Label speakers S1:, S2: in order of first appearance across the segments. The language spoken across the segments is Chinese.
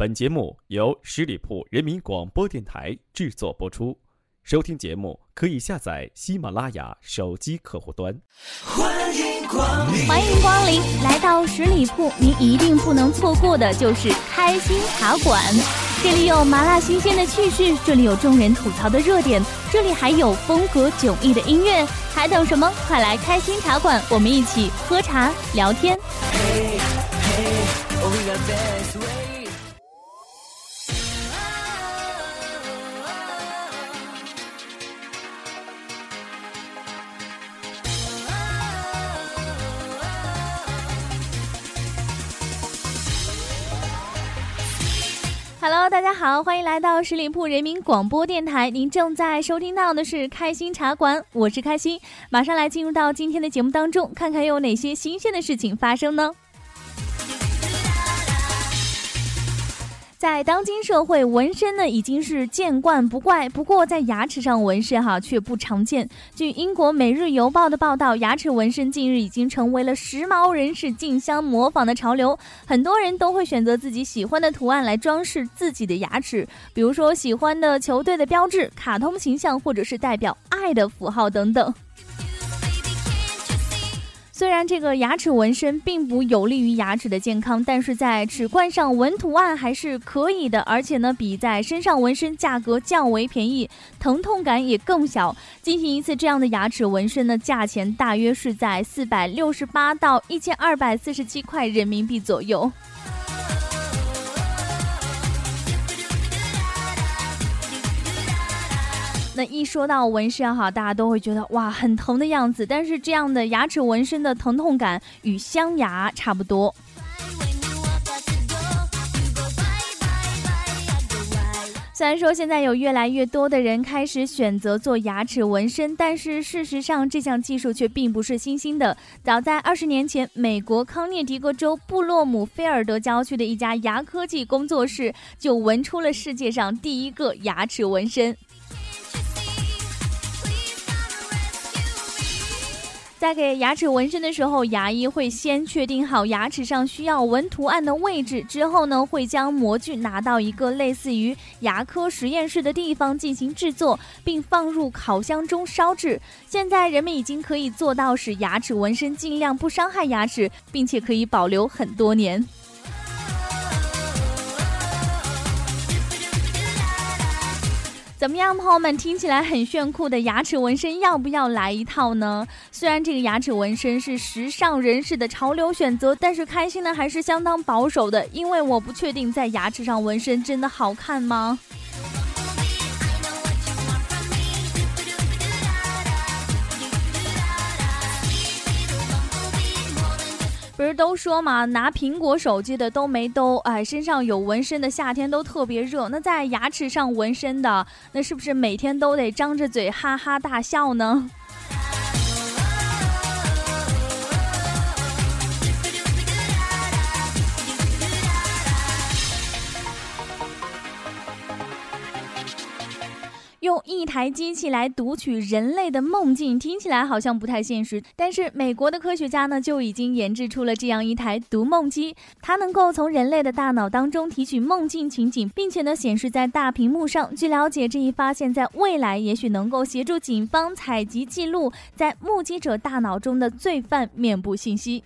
S1: 本节目由十里铺人民广播电台制作播出。收听节目可以下载喜马拉雅手机客户端。
S2: 欢迎光临，欢迎光临，来到十里铺，您一定不能错过的就是开心茶馆。这里有麻辣新鲜的趣事，这里有众人吐槽的热点，这里还有风格迥异的音乐，还等什么？快来开心茶馆，我们一起喝茶聊天。Hello，大家好，欢迎来到十里铺人民广播电台。您正在收听到的是开心茶馆，我是开心。马上来进入到今天的节目当中，看看有哪些新鲜的事情发生呢？在当今社会，纹身呢已经是见惯不怪。不过，在牙齿上纹身哈却不常见。据英国《每日邮报》的报道，牙齿纹身近日已经成为了时髦人士竞相模仿的潮流。很多人都会选择自己喜欢的图案来装饰自己的牙齿，比如说喜欢的球队的标志、卡通形象，或者是代表爱的符号等等。虽然这个牙齿纹身并不有利于牙齿的健康，但是在齿冠上纹图案还是可以的，而且呢，比在身上纹身价格较为便宜，疼痛感也更小。进行一次这样的牙齿纹身呢，价钱大约是在四百六十八到一千二百四十七块人民币左右。一说到纹身哈，大家都会觉得哇很疼的样子。但是这样的牙齿纹身的疼痛感与镶牙差不多。虽然说现在有越来越多的人开始选择做牙齿纹身，但是事实上这项技术却并不是新兴的。早在二十年前，美国康涅狄格州布洛姆菲尔德郊区的一家牙科技工作室就纹出了世界上第一个牙齿纹身。在给牙齿纹身的时候，牙医会先确定好牙齿上需要纹图案的位置，之后呢，会将模具拿到一个类似于牙科实验室的地方进行制作，并放入烤箱中烧制。现在人们已经可以做到使牙齿纹身尽量不伤害牙齿，并且可以保留很多年。怎么样，朋友们？听起来很炫酷的牙齿纹身，要不要来一套呢？虽然这个牙齿纹身是时尚人士的潮流选择，但是开心呢还是相当保守的，因为我不确定在牙齿上纹身真的好看吗？不是都说嘛，拿苹果手机的都没兜哎，身上有纹身的夏天都特别热。那在牙齿上纹身的，那是不是每天都得张着嘴哈哈大笑呢？一台机器来读取人类的梦境，听起来好像不太现实。但是美国的科学家呢，就已经研制出了这样一台读梦机，它能够从人类的大脑当中提取梦境情景，并且呢显示在大屏幕上。据了解，这一发现在未来也许能够协助警方采集记录在目击者大脑中的罪犯面部信息。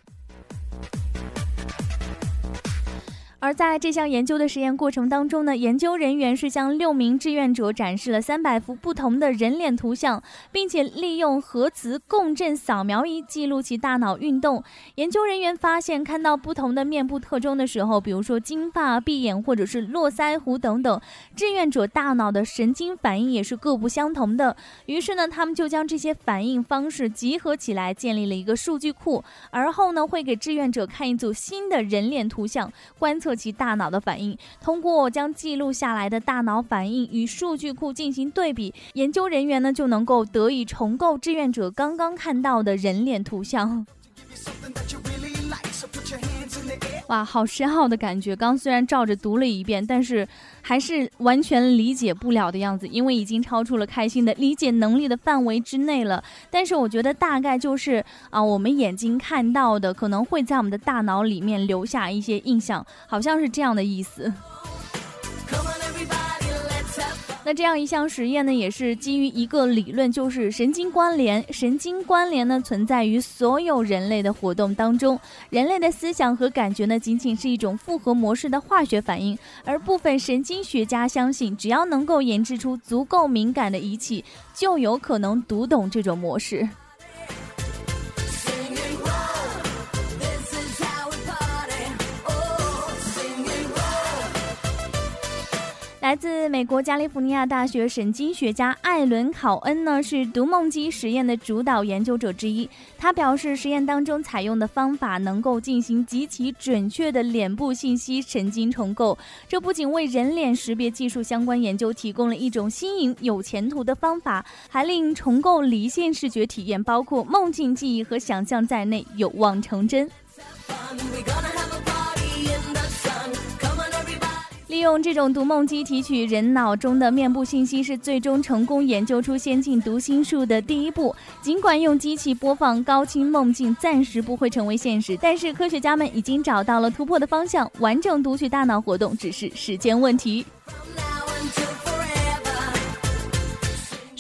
S2: 而在这项研究的实验过程当中呢，研究人员是向六名志愿者展示了三百幅不同的人脸图像，并且利用核磁共振扫描仪记录其大脑运动。研究人员发现，看到不同的面部特征的时候，比如说金发、闭眼或者是络腮胡等等，志愿者大脑的神经反应也是各不相同的。于是呢，他们就将这些反应方式集合起来，建立了一个数据库。而后呢，会给志愿者看一组新的人脸图像，观测。其大脑的反应，通过将记录下来的大脑反应与数据库进行对比，研究人员呢就能够得以重构志愿者刚刚看到的人脸图像。哇，好深奥的感觉！刚虽然照着读了一遍，但是还是完全理解不了的样子，因为已经超出了开心的理解能力的范围之内了。但是我觉得大概就是啊，我们眼睛看到的可能会在我们的大脑里面留下一些印象，好像是这样的意思。那这样一项实验呢，也是基于一个理论，就是神经关联。神经关联呢，存在于所有人类的活动当中。人类的思想和感觉呢，仅仅是一种复合模式的化学反应。而部分神经学家相信，只要能够研制出足够敏感的仪器，就有可能读懂这种模式。来自美国加利福尼亚大学神经学家艾伦·考恩呢，是读梦机实验的主导研究者之一。他表示，实验当中采用的方法能够进行极其准确的脸部信息神经重构，这不仅为人脸识别技术相关研究提供了一种新颖有前途的方法，还令重构离线视觉体验，包括梦境记忆和想象在内，有望成真。利用这种读梦机提取人脑中的面部信息，是最终成功研究出先进读心术的第一步。尽管用机器播放高清梦境暂时不会成为现实，但是科学家们已经找到了突破的方向，完整读取大脑活动只是时间问题。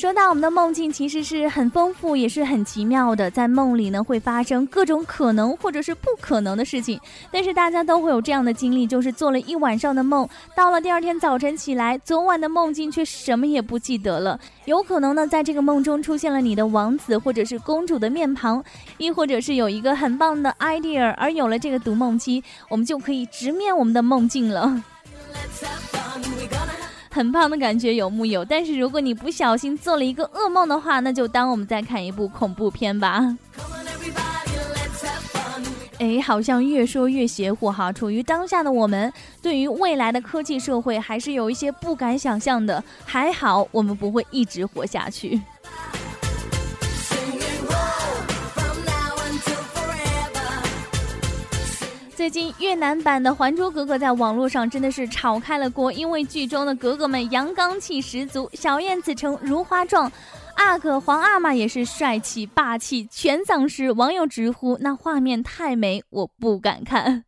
S2: 说到我们的梦境，其实是很丰富，也是很奇妙的。在梦里呢，会发生各种可能或者是不可能的事情。但是大家都会有这样的经历，就是做了一晚上的梦，到了第二天早晨起来，昨晚的梦境却什么也不记得了。有可能呢，在这个梦中出现了你的王子或者是公主的面庞，亦或者是有一个很棒的 idea，而有了这个读梦机，我们就可以直面我们的梦境了。很胖的感觉有木有？但是如果你不小心做了一个噩梦的话，那就当我们在看一部恐怖片吧。哎，好像越说越邪乎哈！处于当下的我们，对于未来的科技社会还是有一些不敢想象的。还好我们不会一直活下去。最近越南版的《还珠格格》在网络上真的是炒开了锅，因为剧中的格格们阳刚气十足，小燕子成如花状，阿哥皇阿玛也是帅气霸气全丧尸，网友直呼那画面太美，我不敢看。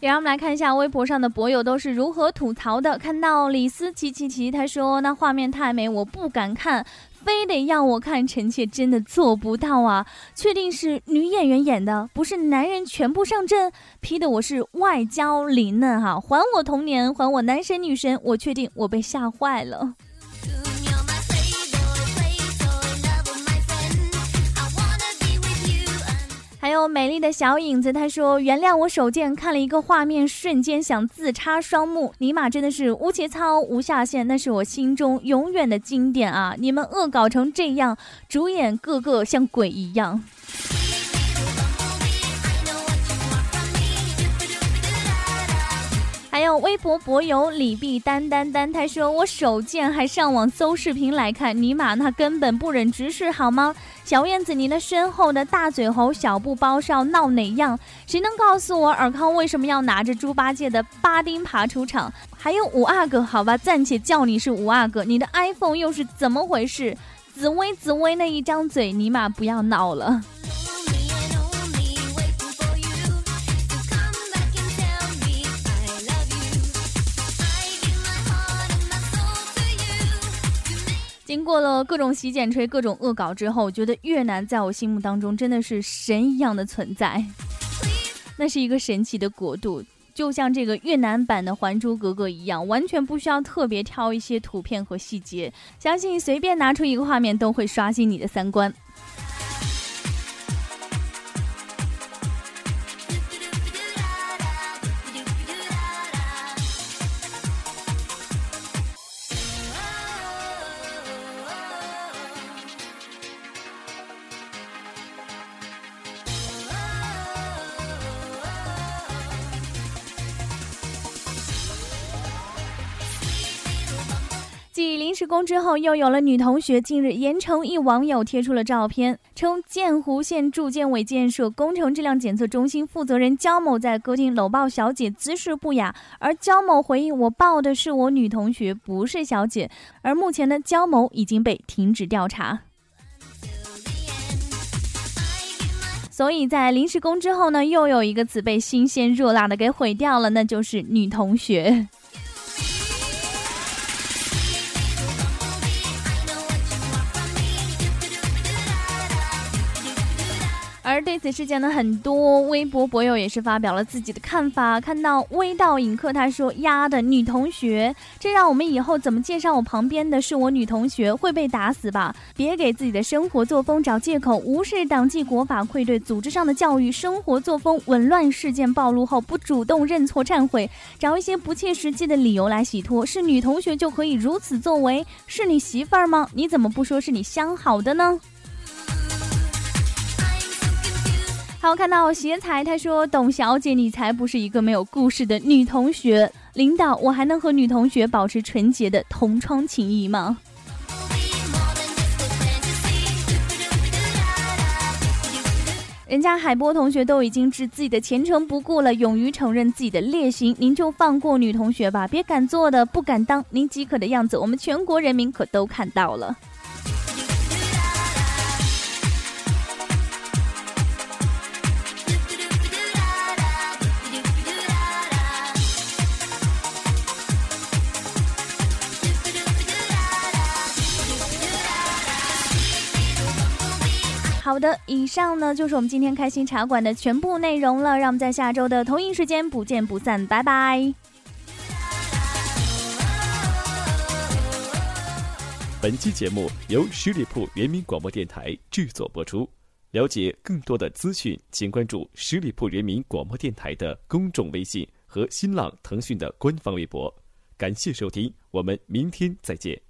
S2: 也让我们来看一下微博上的博友都是如何吐槽的。看到李斯奇奇奇，他说那画面太美，我不敢看，非得要我看，臣妾真的做不到啊！确定是女演员演的，不是男人全部上阵，P 的我是外焦里嫩哈，还我童年，还我男神女神，我确定我被吓坏了。美丽的小影子，他说：“原谅我手贱，看了一个画面，瞬间想自插双目。尼玛真的是无节操、无下限，那是我心中永远的经典啊！你们恶搞成这样，主演个个像鬼一样。”还有微博博友李碧丹丹丹，他说我手贱还上网搜视频来看，尼玛那根本不忍直视好吗？小燕子，你那身后的大嘴猴小布包是要闹哪样？谁能告诉我尔康为什么要拿着猪八戒的八丁耙出场？还有五阿哥，好吧，暂且叫你是五阿哥，你的 iPhone 又是怎么回事？紫薇紫薇那一张嘴，尼玛不要闹了。经过了各种洗剪吹、各种恶搞之后，我觉得越南在我心目当中真的是神一样的存在。那是一个神奇的国度，就像这个越南版的《还珠格格》一样，完全不需要特别挑一些图片和细节，相信随便拿出一个画面都会刷新你的三观。继临时工之后，又有了女同学。近日，盐城一网友贴出了照片，称建湖县住建委建设工程质量检测中心负责人焦某在歌厅搂抱小姐，姿势不雅。而焦某回应：“我抱的是我女同学，不是小姐。”而目前呢，焦某已经被停止调查。所以在临时工之后呢，又有一个词被新鲜热辣的给毁掉了，那就是女同学。对此事件呢，很多微博博友也是发表了自己的看法。看到微道影客他说：“丫的女同学，这让我们以后怎么介绍我旁边的是我女同学会被打死吧？别给自己的生活作风找借口，无视党纪国法，愧对组织上的教育。生活作风紊乱事件暴露后不主动认错忏悔，找一些不切实际的理由来洗脱。是女同学就可以如此作为？是你媳妇儿吗？你怎么不说是你相好的呢？”好，看到邪财，他说：“董小姐，你才不是一个没有故事的女同学。领导，我还能和女同学保持纯洁的同窗情谊吗？”人家海波同学都已经置自己的前程不顾了，勇于承认自己的劣行，您就放过女同学吧，别敢做的不敢当，您饥渴的样子，我们全国人民可都看到了。好的，以上呢就是我们今天开心茶馆的全部内容了。让我们在下周的同一时间不见不散，拜拜。
S1: 本期节目由十里铺人民广播电台制作播出。了解更多的资讯，请关注十里铺人民广播电台的公众微信和新浪、腾讯的官方微博。感谢收听，我们明天再见。